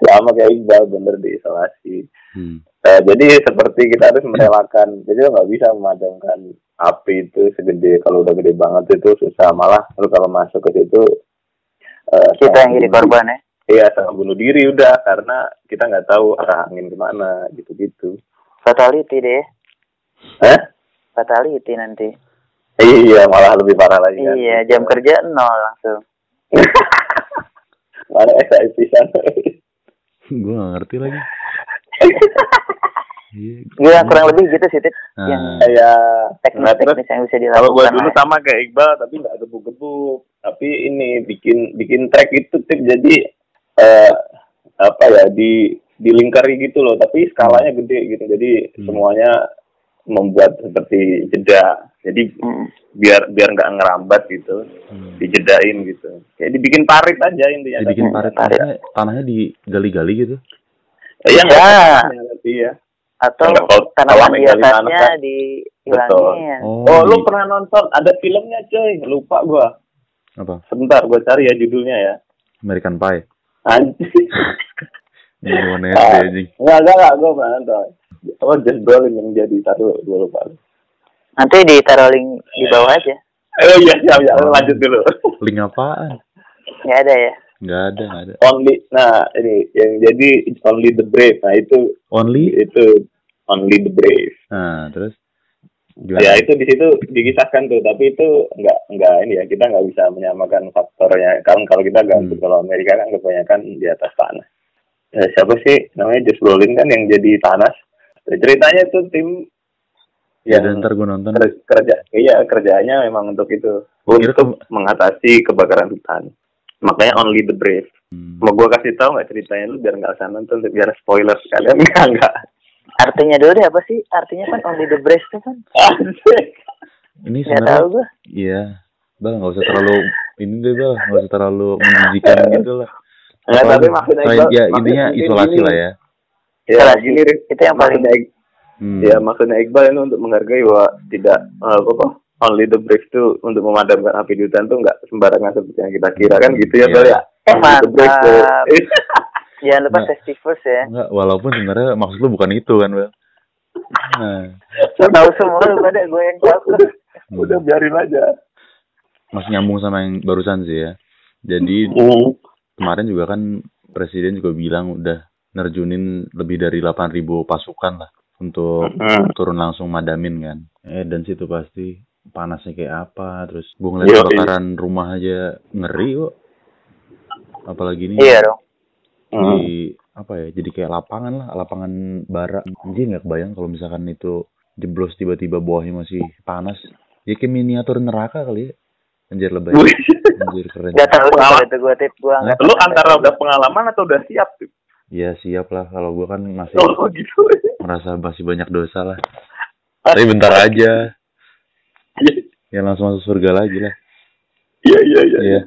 [SPEAKER 4] sama kayak Iqbal bener diisolasi
[SPEAKER 2] Hmm.
[SPEAKER 4] Eh, jadi seperti kita harus merelakan. Jadi lo nggak bisa memadamkan api itu segede. Kalau udah gede banget itu susah. Malah lo kalau masuk ke situ eh,
[SPEAKER 3] kita yang jadi korban ya?
[SPEAKER 4] iya sama bunuh diri udah. Karena kita nggak tahu arah angin ke mana gitu-gitu.
[SPEAKER 3] Fatality deh.
[SPEAKER 4] Eh
[SPEAKER 3] fatality nanti.
[SPEAKER 4] Iya malah lebih parah lagi kan.
[SPEAKER 3] Iya jam kerja nol langsung
[SPEAKER 4] mana SIP sana
[SPEAKER 2] gue gak ngerti lagi. Iya.
[SPEAKER 3] gue kurang lebih gitu sih Tit.
[SPEAKER 2] Nah,
[SPEAKER 3] yang
[SPEAKER 4] kayak nah,
[SPEAKER 3] teknis-teknis yang bisa
[SPEAKER 4] kalau gue
[SPEAKER 3] dilakukan
[SPEAKER 4] dulu sama kayak Iqbal tapi nggak gebuk-gebuk tapi ini bikin bikin track itu tip jadi eh apa ya di dilingkari gitu loh tapi skalanya gede gitu jadi
[SPEAKER 2] Hmm.
[SPEAKER 4] semuanya membuat seperti jeda jadi
[SPEAKER 3] Hmm.
[SPEAKER 4] biar biar nggak ngerambat gitu
[SPEAKER 2] hmm.
[SPEAKER 4] dijedain gitu kayak dibikin parit aja intinya
[SPEAKER 2] dibikin
[SPEAKER 3] Hmm,
[SPEAKER 2] parit
[SPEAKER 3] parit.
[SPEAKER 2] maksudnya tanahnya digali-gali gitu.
[SPEAKER 4] Eh, iya
[SPEAKER 3] Ya.
[SPEAKER 4] apa-apa, tapi ya
[SPEAKER 3] atau tanaman atasnya
[SPEAKER 4] kan.
[SPEAKER 3] dihilangin
[SPEAKER 2] Oh,
[SPEAKER 4] oh lu pernah nonton ada filmnya coy lupa gua
[SPEAKER 2] apa?
[SPEAKER 4] sebentar gua cari ya judulnya ya
[SPEAKER 2] American Pie.
[SPEAKER 4] anjing (laughs)
[SPEAKER 2] Ini mau
[SPEAKER 4] Ah.
[SPEAKER 2] SD anjing.
[SPEAKER 4] Enggak, enggak, enggak, gue pernah nonton. Oh, Just Brolin yang jadi satu, dua lupa.
[SPEAKER 3] Nanti ditaruh link di bawah aja
[SPEAKER 4] Eh, iya, siap, siap. Lanjut dulu.
[SPEAKER 2] Link apaan?
[SPEAKER 3] nggak ada ya
[SPEAKER 2] Nggak ada, nggak ada.
[SPEAKER 4] Only, nah ini yang jadi it's only the brave. Nah itu
[SPEAKER 2] Only?
[SPEAKER 4] itu only the brave.
[SPEAKER 2] Nah, terus gimana?
[SPEAKER 4] Ya itu di situ dikisahkan tuh, tapi itu enggak enggak ini ya kita nggak bisa menyamakan faktornya. Kalau kalau kita ganteng
[SPEAKER 2] Hmm.
[SPEAKER 4] kalau Amerika kan kebanyakan di atas tanah. Ya, siapa sih namanya Just Brolin kan yang jadi panas. Ceritanya tuh tim
[SPEAKER 2] ya, dan ntar gue nonton.
[SPEAKER 4] Ker- kerja iya kerjanya memang untuk itu untuk mengatasi kebakaran hutan makanya only the brave
[SPEAKER 2] Hmm.
[SPEAKER 4] mau gua kasih tahu nggak ceritanya lu biar nggak usah nonton biar spoiler sekalian (laughs) nggak nggak
[SPEAKER 3] artinya dulu deh apa sih artinya kan only the breast tuh kan. (laughs)
[SPEAKER 2] Ini sebenarnya
[SPEAKER 3] gue
[SPEAKER 2] iya. Bal, nggak usah terlalu ini deh, Bal. Nggak usah terlalu menjijikan (laughs) gitu lah.
[SPEAKER 4] Nggak, tapi maksudnya
[SPEAKER 2] ya intinya isolasi
[SPEAKER 4] gini.
[SPEAKER 2] lah ya.
[SPEAKER 4] ya
[SPEAKER 3] Isolasi. itu yang paling
[SPEAKER 4] maksudnya
[SPEAKER 2] Hmm.
[SPEAKER 4] ya maksudnya Iqbal ini untuk menghargai bahwa tidak eh, apa apa only the brave itu untuk memadamkan api di hutan tuh nggak sembarangan seperti yang kita kira kan gitu ya
[SPEAKER 2] Iya.
[SPEAKER 4] Bal ya
[SPEAKER 3] Eh,
[SPEAKER 4] brave tuh.
[SPEAKER 3] mantap. (laughs) jangan lupa first ya
[SPEAKER 2] Enggak, walaupun sebenarnya maksud lu bukan itu kan, Bal. Nah,
[SPEAKER 3] tahu semua lu pada gue yang tahu
[SPEAKER 2] hmm.
[SPEAKER 4] udah biarin aja
[SPEAKER 2] masih nyambung sama yang barusan sih ya. Jadi
[SPEAKER 4] Hmm.
[SPEAKER 2] kemarin juga kan presiden juga bilang udah nerjunin lebih dari 8.000 pasukan lah untuk turun langsung madamin kan. Eh dan situ pasti panasnya kayak apa, terus gue ngeliat kebakaran rumah aja ngeri kok. Apalagi ini
[SPEAKER 3] iya dong
[SPEAKER 4] Hmm.
[SPEAKER 2] Jadi apa ya? Jadi kayak lapangan lah, lapangan bara. Anjir nggak kebayang kalau misalkan itu jeblos tiba-tiba bawahnya masih panas. Ya kayak miniatur neraka kali ya. Anjir lebay. Anjir keren.
[SPEAKER 3] Gak tahu itu gue tip gue
[SPEAKER 4] Lu antara udah pengalaman atau udah siap tuh?
[SPEAKER 2] Ya siap lah kalau gua kan masih (laughs)
[SPEAKER 4] Oh gitu.
[SPEAKER 2] merasa masih banyak dosa lah. Tapi bentar aja. (laughs) Ya langsung masuk surga lagi lah.
[SPEAKER 4] Iya iya iya.
[SPEAKER 2] Iya.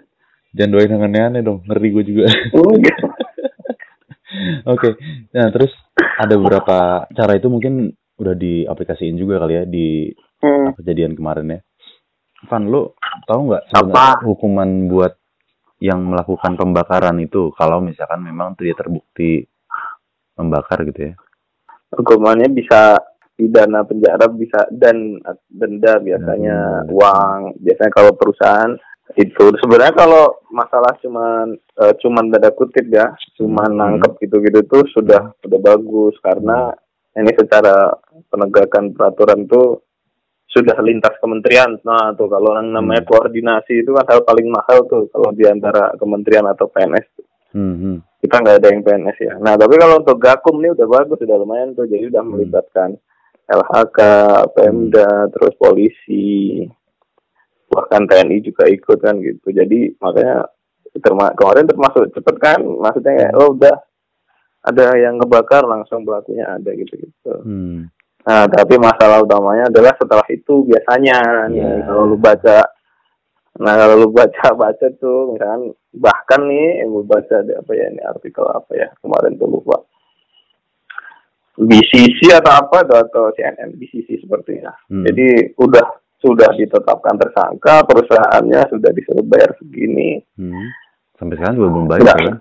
[SPEAKER 2] Jangan doain yang aneh-aneh dong. Ngeri gue juga.
[SPEAKER 4] Enggak. (laughs)
[SPEAKER 2] Oke. Nah, terus ada beberapa cara itu mungkin udah diaplikasiin juga kali ya di
[SPEAKER 3] Hmm.
[SPEAKER 2] kejadian kemarin ya. Van, lu tahu nggak sebenarnya hukuman buat yang melakukan pembakaran itu kalau misalkan memang dia terbukti membakar gitu ya?
[SPEAKER 4] Hukumannya bisa pidana penjara bisa dan denda biasanya
[SPEAKER 2] Hmm.
[SPEAKER 4] uang biasanya kalau perusahaan itu sebenarnya kalau masalah cuman eh, cuman tanda kutip ya cuman
[SPEAKER 2] Hmm.
[SPEAKER 4] nangkep gitu-gitu tuh sudah sudah bagus karena ini secara penegakan peraturan tuh sudah lintas kementerian nah tuh kalau yang namanya
[SPEAKER 2] Hmm.
[SPEAKER 4] koordinasi itu kan hal paling mahal tuh kalau di antara kementerian atau PNS tuh.
[SPEAKER 2] Hmm, hmm.
[SPEAKER 4] kita nggak ada yang PNS ya. Nah tapi kalau untuk Gakum nih udah bagus, udah lumayan tuh. Jadi udah
[SPEAKER 2] Hmm.
[SPEAKER 4] melibatkan LHK, Pemda, terus polisi, bahkan TNI juga ikut kan gitu. Jadi makanya terma kemarin termasuk cepet kan, maksudnya kayak oh udah ada yang ngebakar langsung pelakunya ada gitu gitu.
[SPEAKER 2] Hmm.
[SPEAKER 4] Nah tapi masalah utamanya adalah setelah itu biasanya nih
[SPEAKER 2] Iya.
[SPEAKER 4] kalau lu baca Nah kalau lu baca-baca (laughs) tuh misalkan bahkan nih lu baca di apa ya ini artikel apa ya kemarin tuh lupa BCC atau apa tuh, atau CNN BCC sepertinya.
[SPEAKER 2] Hmm.
[SPEAKER 4] Jadi udah sudah ditetapkan tersangka perusahaannya sudah disuruh bayar segini
[SPEAKER 2] Hmm. Sampai sekarang juga belum bayar kan?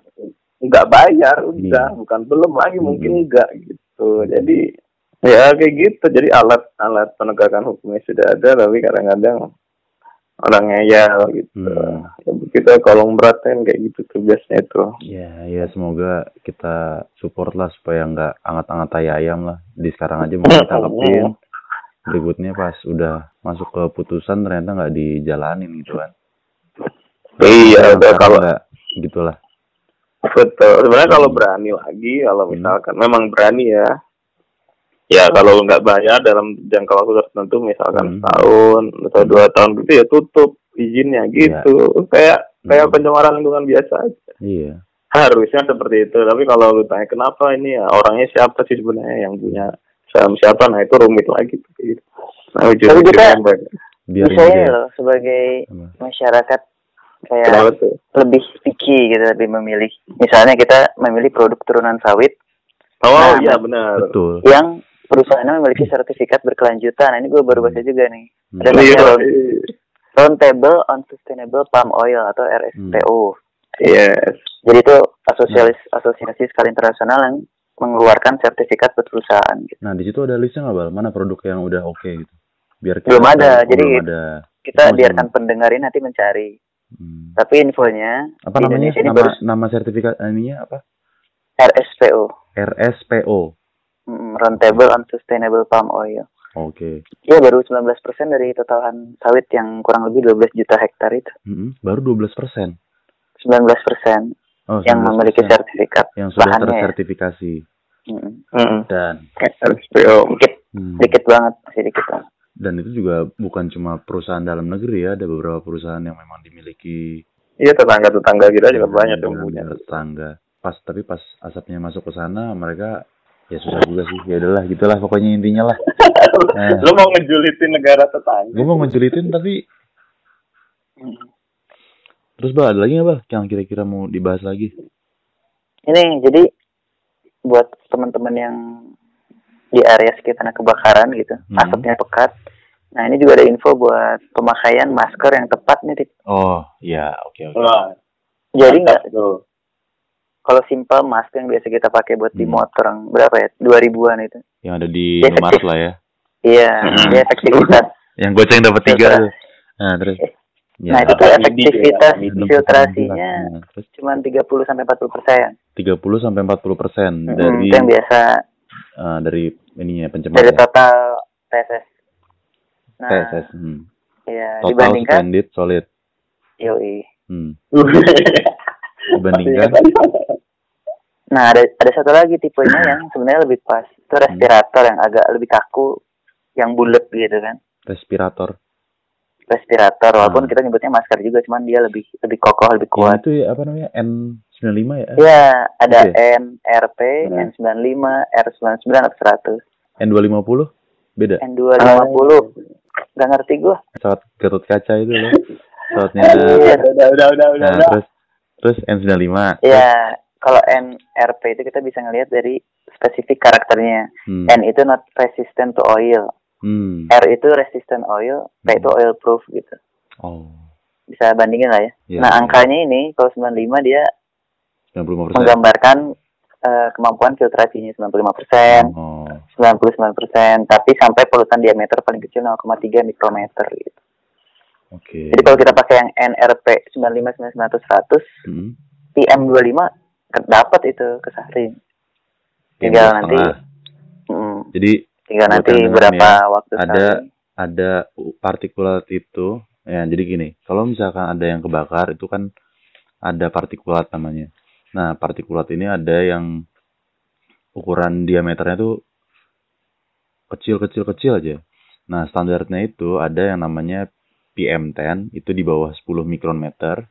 [SPEAKER 4] nggak bayar udah
[SPEAKER 2] Iya.
[SPEAKER 4] bukan belum lagi mungkin
[SPEAKER 2] Hmm.
[SPEAKER 4] enggak gitu jadi ya kayak gitu jadi alat alat penegakan hukumnya sudah ada tapi kadang-kadang orang ngeyel gitu
[SPEAKER 2] Hmm.
[SPEAKER 4] ya kita kolong berat kan kayak gitu tuh biasanya itu
[SPEAKER 2] Ya, ya semoga kita support lah supaya nggak angat-angat tai ayam lah. Di sekarang aja mau kita (laughs) tangkepin. Berikutnya pas udah masuk ke putusan ternyata nggak dijalanin gitu kan.
[SPEAKER 4] iya udah kalau
[SPEAKER 2] nggak gitulah.
[SPEAKER 4] betul sebenarnya kalau
[SPEAKER 2] Hmm.
[SPEAKER 4] berani lagi kalau
[SPEAKER 2] Hmm.
[SPEAKER 4] misalkan memang berani ya ya kalau nggak bayar dalam jangka waktu tertentu misalkan
[SPEAKER 2] Hmm.
[SPEAKER 4] setahun atau dua tahun gitu ya tutup izinnya gitu kayak kayak
[SPEAKER 2] Hmm.
[SPEAKER 4] pencemaran lingkungan biasa aja
[SPEAKER 2] Iya.
[SPEAKER 4] harusnya seperti itu tapi kalau lu tanya kenapa ini ya orangnya siapa sih sebenarnya yang punya saham siapa nah itu rumit lagi gitu nah
[SPEAKER 3] Tapi kita-.
[SPEAKER 2] Biar deh.
[SPEAKER 3] loh sebagai masyarakat kayak lebih picky gitu lebih memilih. Misalnya kita memilih produk turunan sawit
[SPEAKER 4] oh
[SPEAKER 3] Nah,
[SPEAKER 4] iya benar
[SPEAKER 2] Betul.
[SPEAKER 3] yang perusahaannya memiliki sertifikat berkelanjutan. Nah, ini gue baru baca juga nih.
[SPEAKER 2] Hmm.
[SPEAKER 3] Ada
[SPEAKER 4] iya
[SPEAKER 3] namanya Roundtable on Sustainable Palm Oil atau RSPO.
[SPEAKER 4] yes
[SPEAKER 3] Jadi itu asosiasi asosiasi skala internasional yang mengeluarkan sertifikat buat perusahaan. Gitu.
[SPEAKER 2] Nah, di situ ada listnya nggak, Bal? Mana produk yang udah oke gitu? Biar kita
[SPEAKER 3] Belum ada,
[SPEAKER 2] tahu.
[SPEAKER 3] Jadi
[SPEAKER 2] belum ada.
[SPEAKER 3] Kita biarkan pendengar ini nanti mencari.
[SPEAKER 2] Hmm.
[SPEAKER 3] Tapi infonya
[SPEAKER 2] Apa namanya?
[SPEAKER 3] Indonesia
[SPEAKER 2] Nama
[SPEAKER 3] baru
[SPEAKER 2] nama sertifikat ininya apa?
[SPEAKER 3] RSPO,
[SPEAKER 2] RSPO.
[SPEAKER 3] Mm, Roundtable on Sustainable Palm Oil.
[SPEAKER 2] Oke.
[SPEAKER 3] Ya baru 19% dari totalan sawit yang kurang lebih 12 juta hektar itu.
[SPEAKER 2] Mm-mm, Baru 12 persen.
[SPEAKER 3] 19%
[SPEAKER 2] Oh,
[SPEAKER 3] yang
[SPEAKER 2] 19%.
[SPEAKER 3] memiliki sertifikat.
[SPEAKER 2] yang sudah
[SPEAKER 3] bahannya ya.
[SPEAKER 2] tersertifikasi.
[SPEAKER 3] Mm,
[SPEAKER 4] Hmm.
[SPEAKER 2] Dan
[SPEAKER 4] RSPO
[SPEAKER 3] Dikit,
[SPEAKER 2] hmm,
[SPEAKER 3] dikit banget, masih dikit banget.
[SPEAKER 2] dan itu juga bukan cuma perusahaan dalam negeri ya, ada beberapa perusahaan yang memang dimiliki
[SPEAKER 4] iya tetangga tetangga kita juga
[SPEAKER 2] dengan-
[SPEAKER 4] banyak yang punya
[SPEAKER 2] tetangga. Pas tapi pas asapnya masuk ke sana, mereka ya susah juga sih. Ya udahlah, gitulah pokoknya intinya lah. (laughs) Nah.
[SPEAKER 4] lu mau ngejulitin negara tetangga
[SPEAKER 2] Gue mau ngejulitin tapi terus bah ada lagi nggak bah yang kira-kira mau dibahas lagi?
[SPEAKER 3] Ini jadi buat teman-teman yang di area sekitar kebakaran gitu,
[SPEAKER 2] Hmm.
[SPEAKER 3] asapnya pekat. Nah ini juga ada info buat pemakaian masker yang tepat nih. Dik.
[SPEAKER 2] Oh, ya, oke oke.
[SPEAKER 4] Wah,
[SPEAKER 3] Jadi nggak kalau simple masker yang biasa kita pakai buat di
[SPEAKER 2] Hmm.
[SPEAKER 3] motor yang berapa ya? Dua ribuan itu.
[SPEAKER 2] Yang ada di
[SPEAKER 3] Ya,
[SPEAKER 2] Indomaret
[SPEAKER 3] efektif.
[SPEAKER 2] lah ya.
[SPEAKER 3] Iya,
[SPEAKER 4] Hmm.
[SPEAKER 3] dia efektivitas. (laughs)
[SPEAKER 2] Yang goceng dapat tiga tuh. Nah, terus.
[SPEAKER 3] Nah itu tuh efektivitas
[SPEAKER 4] ya,
[SPEAKER 3] filtrasinya
[SPEAKER 2] Nah, terus
[SPEAKER 3] cuma 30 sampai 40 persen.
[SPEAKER 2] 30 sampai 40 persen
[SPEAKER 3] Hmm,
[SPEAKER 2] dari
[SPEAKER 3] itu yang biasa
[SPEAKER 2] eh, dari ininya pencemar
[SPEAKER 3] dari
[SPEAKER 2] ya.
[SPEAKER 3] total TSS. Nah,
[SPEAKER 2] TSS. Hmm.
[SPEAKER 3] ya
[SPEAKER 2] Total
[SPEAKER 3] dibandingkan
[SPEAKER 2] spended solid.
[SPEAKER 3] yoi.
[SPEAKER 2] Hmm. (laughs)
[SPEAKER 4] Iya,
[SPEAKER 2] Dibandingkan (laughs)
[SPEAKER 3] Nah, ada ada satu lagi tipenya yang sebenarnya lebih pas. Itu respirator yang agak lebih kaku, yang bulat gitu kan.
[SPEAKER 2] Respirator.
[SPEAKER 3] Respirator, walaupun
[SPEAKER 2] Hmm.
[SPEAKER 3] kita nyebutnya masker juga, cuman dia lebih lebih kokoh, lebih kuat.
[SPEAKER 2] itu ya, apa namanya? N95 ya?
[SPEAKER 3] Iya, ada
[SPEAKER 2] Gitu
[SPEAKER 3] N, RP,
[SPEAKER 4] Nah.
[SPEAKER 3] N95, R99 atau 100.
[SPEAKER 2] N250? Beda.
[SPEAKER 3] N250. Gak ngerti gua.
[SPEAKER 2] Pesawat Gatot Kaca itu loh. (laughs) Pesawatnya
[SPEAKER 3] Iya.
[SPEAKER 4] udah udah udah udah udah,
[SPEAKER 2] Nah,
[SPEAKER 4] udah.
[SPEAKER 2] terus terus N95.
[SPEAKER 3] Iya, kalau NRP itu kita bisa ngelihat dari spesifik karakternya.
[SPEAKER 2] Hmm.
[SPEAKER 3] N itu not resistant to oil.
[SPEAKER 2] Hmm.
[SPEAKER 3] R itu resistant oil, P itu oil proof gitu.
[SPEAKER 2] Oh.
[SPEAKER 3] Bisa bandingin lah ya.
[SPEAKER 2] Iya.
[SPEAKER 3] Nah, angkanya ini kalau 95 dia
[SPEAKER 2] 95%.
[SPEAKER 3] menggambarkan eh, kemampuan filtrasinya 95%,
[SPEAKER 2] Oh.
[SPEAKER 3] 99%, tapi sampai polutan diameter paling kecil 0,3 mikrometer gitu.
[SPEAKER 2] Oke.
[SPEAKER 3] Jadi kalau kita pakai yang NRP 95 99 100,
[SPEAKER 2] Hmm.
[SPEAKER 3] PM25 dapat itu kesaring.
[SPEAKER 2] PM
[SPEAKER 3] Tinggal nanti
[SPEAKER 2] setengah.
[SPEAKER 3] mm,
[SPEAKER 2] Jadi
[SPEAKER 3] tinggal nanti berapa
[SPEAKER 2] ya,
[SPEAKER 3] waktu
[SPEAKER 2] ada
[SPEAKER 3] saring.
[SPEAKER 2] ada partikulat itu ya jadi gini kalau misalkan ada yang kebakar itu kan ada partikulat namanya nah partikulat ini ada yang ukuran diameternya tuh kecil kecil kecil aja nah standarnya itu ada yang namanya PM10 itu di bawah 10 mikrometer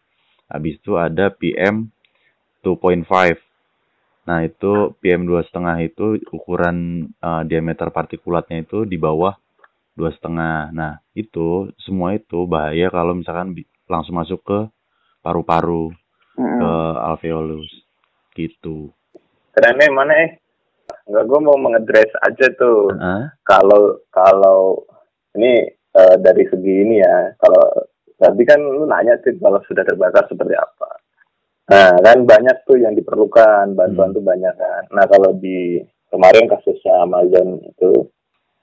[SPEAKER 2] habis itu ada PM 2.5 Nah, itu PM dua setengah itu ukuran eh, diameter partikulatnya itu di bawah dua setengah. Nah, itu semua itu bahaya kalau misalkan langsung masuk ke paru-paru,
[SPEAKER 3] Mm-mm.
[SPEAKER 2] ke alveolus, gitu.
[SPEAKER 4] Kerennya mana eh? Enggak, gue mau mengedres aja tuh. Kalau kalau ini eh, dari segi ini ya, kalau tadi kan lu nanya sih kalau sudah terbakar seperti apa. Nah kan banyak tuh yang diperlukan bantuan
[SPEAKER 2] Hmm.
[SPEAKER 4] tuh banyak kan. Nah kalau di kemarin kasusnya Amazon itu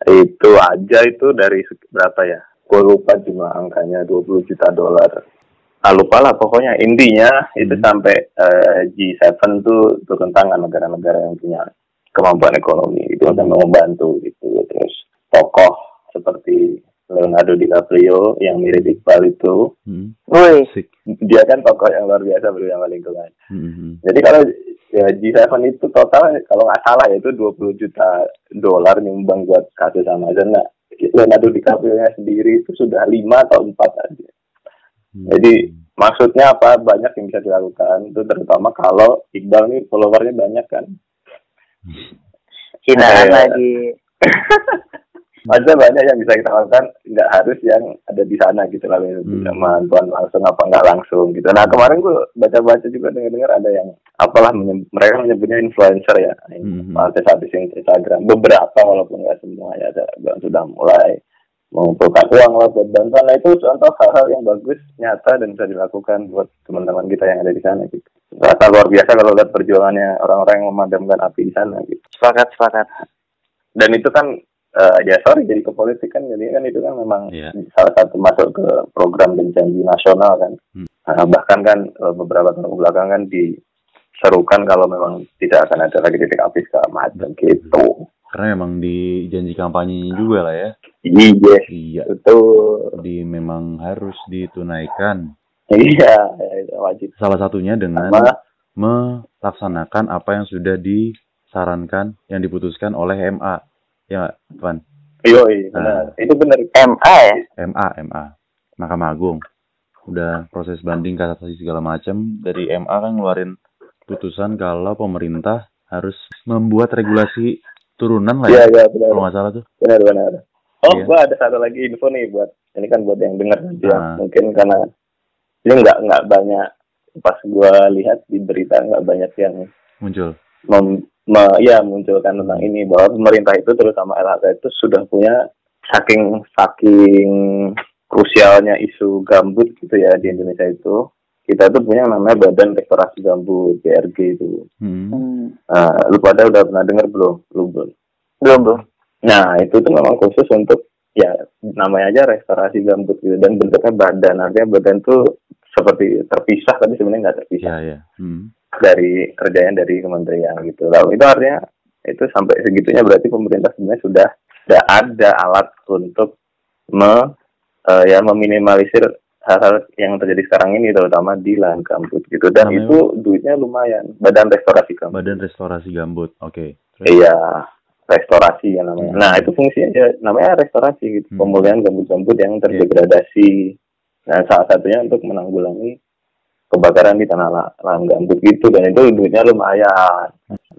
[SPEAKER 4] itu aja itu dari berapa ya? Gue lupa jumlah angkanya 20 juta dolar. Ah, lupa lah pokoknya intinya itu
[SPEAKER 2] Hmm.
[SPEAKER 4] sampai eh, G7 tuh turun tangan negara-negara yang punya kemampuan ekonomi itu akan membantu gitu terus tokoh seperti Leonardo DiCaprio yang mirip Iqbal itu.
[SPEAKER 2] Hmm,
[SPEAKER 4] dia kan tokoh yang luar biasa bersama lingkungan
[SPEAKER 2] Hmm, hmm,
[SPEAKER 4] jadi kalau ya, G7 itu total kalau nggak salah ya itu 20 juta dolar nyumbang buat kasus Amazon nah Leonardo DiCaprio nya sendiri itu sudah lima atau empat aja.
[SPEAKER 2] Hmm.
[SPEAKER 4] Jadi maksudnya apa? Banyak yang bisa dilakukan. Itu terutama kalau Iqbal nih followernya banyak kan.
[SPEAKER 3] Hinaan
[SPEAKER 4] Eh,
[SPEAKER 3] lagi. (laughs)
[SPEAKER 4] ada banyak yang bisa kita lakukan nggak harus yang ada di sana gitu lah
[SPEAKER 2] Hmm.
[SPEAKER 4] bantuan langsung apa nggak langsung gitu. Nah kemarin gue baca-baca juga dengar-dengar ada yang apalah menyeb- mereka menyebutnya influencer ya.
[SPEAKER 2] Hmm.
[SPEAKER 4] artis-artis yang Instagram. Beberapa walaupun nggak semua ya ada sudah mulai mengumpulkan uang lah buat bantuan. Nah itu contoh hal-hal yang bagus nyata dan bisa dilakukan buat teman-teman kita yang ada di sana gitu. Rasa luar biasa kalau lihat perjuangannya orang-orang yang memadamkan api di sana gitu.
[SPEAKER 3] Sepakat, sepakat.
[SPEAKER 4] dan itu kan eh, ya sorry jadi ke politik kan jadi kan itu kan memang
[SPEAKER 2] Iya.
[SPEAKER 4] salah satu masuk ke program dan janji nasional kan
[SPEAKER 2] Hmm.
[SPEAKER 4] Nah, bahkan kan eh, beberapa tahun belakang kan diserukan kalau memang tidak akan ada lagi titik api segala macam gitu
[SPEAKER 2] Karena memang di janji kampanye juga lah ya.
[SPEAKER 4] iya
[SPEAKER 2] Iya.
[SPEAKER 4] itu
[SPEAKER 2] Di memang harus ditunaikan.
[SPEAKER 4] iya ya, wajib
[SPEAKER 2] Salah satunya dengan
[SPEAKER 4] sama
[SPEAKER 2] melaksanakan apa yang sudah disarankan yang diputuskan oleh MA ya Tuan.
[SPEAKER 4] Yoi benar. Itu benar
[SPEAKER 3] MA ya?
[SPEAKER 2] MA MA Mahkamah Agung. Udah proses banding kasasi segala macam. Dari MA kan ngeluarin putusan kalau pemerintah harus membuat regulasi turunan lah
[SPEAKER 4] iya
[SPEAKER 2] ya.
[SPEAKER 4] Iya benar.
[SPEAKER 2] Kalau nggak salah tuh.
[SPEAKER 4] Benar benar. Oh
[SPEAKER 2] Iya.
[SPEAKER 4] gua ada satu lagi info nih buat ini kan buat yang dengar nanti ya.
[SPEAKER 2] Ah.
[SPEAKER 4] mungkin karena ini nggak nggak banyak pas gua lihat di berita nggak banyak yang
[SPEAKER 2] muncul.
[SPEAKER 4] mem, me- ya munculkan tentang ini bahwa pemerintah itu terutama LHK itu sudah punya saking saking krusialnya isu gambut gitu ya di Indonesia itu kita tuh punya namanya Badan Restorasi Gambut BRG itu.
[SPEAKER 2] Hmm.
[SPEAKER 4] Nah, lu pada udah pernah dengar belum? Belum belum.
[SPEAKER 3] Belum, belum.
[SPEAKER 4] Nah, itu tuh memang khusus untuk ya namanya aja restorasi gambut gitu dan bentuknya badan artinya badan tuh seperti terpisah tapi sebenarnya nggak terpisah
[SPEAKER 2] ya ya hmm.
[SPEAKER 4] Dari kerjanya dari kementerian gitu. Lalu itu artinya itu sampai segitunya berarti pemerintah sebenarnya sudah sudah ada alat untuk me, eh, ya meminimalisir hal-hal yang terjadi sekarang ini terutama di lahan gambut gitu dan
[SPEAKER 2] Namanya-
[SPEAKER 4] itu duitnya lumayan badan restorasi gambut
[SPEAKER 2] Badan Restorasi Gambut. Oke. Terus?
[SPEAKER 4] iya restorasi ya namanya
[SPEAKER 2] Hmm.
[SPEAKER 4] nah itu fungsinya ya, namanya restorasi gitu
[SPEAKER 2] Hmm.
[SPEAKER 4] pemulihan gambut-gambut yang terdegradasi nah salah satunya untuk menanggulangi kebakaran di tanah gambut gitu dan itu duitnya lumayan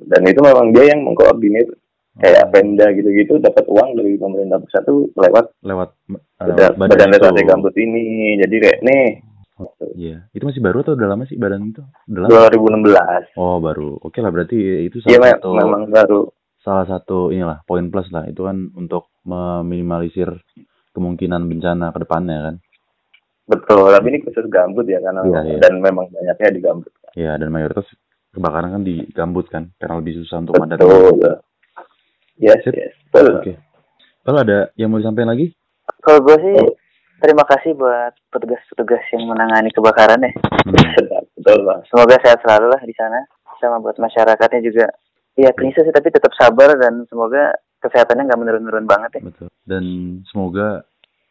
[SPEAKER 4] dan itu memang dia yang mengkoordinir kayak Pemda gitu-gitu dapat uang dari pemerintah pusat tuh lewat
[SPEAKER 2] lewat,
[SPEAKER 4] badan,
[SPEAKER 2] lewat
[SPEAKER 4] badan
[SPEAKER 2] itu.
[SPEAKER 4] restorasi gambut ini jadi kayak nih
[SPEAKER 2] Iya. Itu masih baru atau udah lama sih badan itu? Udah lama?
[SPEAKER 4] 2016
[SPEAKER 2] Oh, baru. Oke lah berarti itu
[SPEAKER 4] Iya
[SPEAKER 2] salah
[SPEAKER 4] me-
[SPEAKER 2] satu
[SPEAKER 4] memang baru
[SPEAKER 2] salah satu inilah poin plus lah. Itu kan untuk meminimalisir kemungkinan bencana ke depannya kan.
[SPEAKER 4] Betul tapi ini khusus gambut ya karena
[SPEAKER 2] Iya, iya.
[SPEAKER 4] dan memang banyaknya di gambut
[SPEAKER 2] Ya, dan mayoritas kebakaran kan di gambut kan karena lebih susah untuk memadamkan.
[SPEAKER 4] betul yes
[SPEAKER 2] Sip.
[SPEAKER 4] yes betul
[SPEAKER 2] Oke. Kalau ada yang mau disampaikan lagi?
[SPEAKER 3] Kalau gue sih terima kasih buat petugas-petugas yang menangani kebakaran ya.
[SPEAKER 2] Hmm. (laughs)
[SPEAKER 4] Betul bang
[SPEAKER 3] Semoga sehat selalu lah di sana. Sama buat masyarakatnya juga. Iya krisis sih tapi tetap sabar dan semoga kesehatannya nggak menurun-menurun banget ya.
[SPEAKER 2] Betul. Dan semoga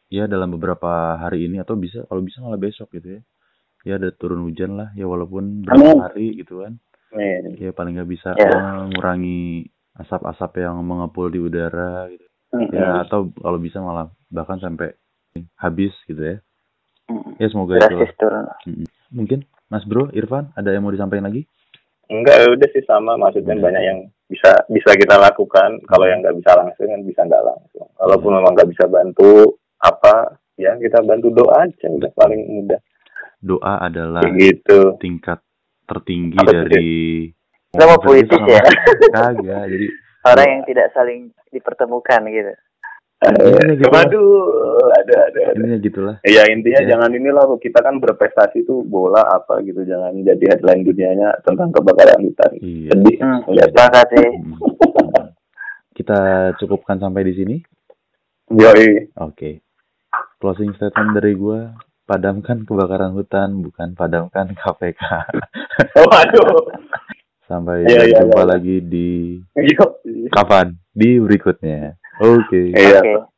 [SPEAKER 2] ya dalam beberapa hari ini atau bisa kalau bisa malah besok gitu ya. Ya ada turun hujan lah ya walaupun
[SPEAKER 3] Amin.
[SPEAKER 2] berapa hari gitu kan.
[SPEAKER 4] Nih,
[SPEAKER 2] Ya paling nggak bisa
[SPEAKER 3] Ya.
[SPEAKER 2] mengurangi asap-asap yang mengepul di udara gitu.
[SPEAKER 3] Mm-mm.
[SPEAKER 2] Ya atau kalau bisa malah bahkan sampai habis gitu ya.
[SPEAKER 3] Mm-mm.
[SPEAKER 2] Ya semoga itu. Mungkin Mas Bro, Irfan ada yang mau disampaikan lagi?
[SPEAKER 4] enggak ya udah sih sama maksudnya
[SPEAKER 2] Hmm.
[SPEAKER 4] banyak yang bisa bisa kita lakukan kalau yang nggak bisa langsung kan bisa nggak langsung kalaupun memang nggak bisa bantu apa ya kita bantu doa aja udah paling mudah
[SPEAKER 2] Doa adalah
[SPEAKER 4] kayak gitu
[SPEAKER 2] tingkat tertinggi
[SPEAKER 4] Apa
[SPEAKER 2] dari
[SPEAKER 3] Nggak mau puitis ya?
[SPEAKER 2] Kagak. Jadi
[SPEAKER 3] Orang yang tidak saling dipertemukan gitu.
[SPEAKER 2] Intinya gitu.
[SPEAKER 4] waduh ada ada ada
[SPEAKER 2] intinya gitulah.
[SPEAKER 4] ya intinya
[SPEAKER 2] Ya.
[SPEAKER 4] jangan inilah kita kan berprestasi tuh bola apa gitu jangan jadi headline dunianya tentang kebakaran hutan
[SPEAKER 2] Iya.
[SPEAKER 4] sedih
[SPEAKER 3] Hmm,
[SPEAKER 4] ngeliatnya.
[SPEAKER 3] sepakat sih.
[SPEAKER 2] Hmm. Kita cukupkan sampai di sini.
[SPEAKER 4] yoi
[SPEAKER 2] Oke. Closing statement dari gua, padamkan kebakaran hutan, bukan padamkan KPK. (laughs)
[SPEAKER 4] waduh
[SPEAKER 2] Sampai
[SPEAKER 4] Iya, iya,
[SPEAKER 2] jumpa
[SPEAKER 4] iya.
[SPEAKER 2] lagi di kapan? Di berikutnya. Oke.
[SPEAKER 4] iya
[SPEAKER 3] Oke.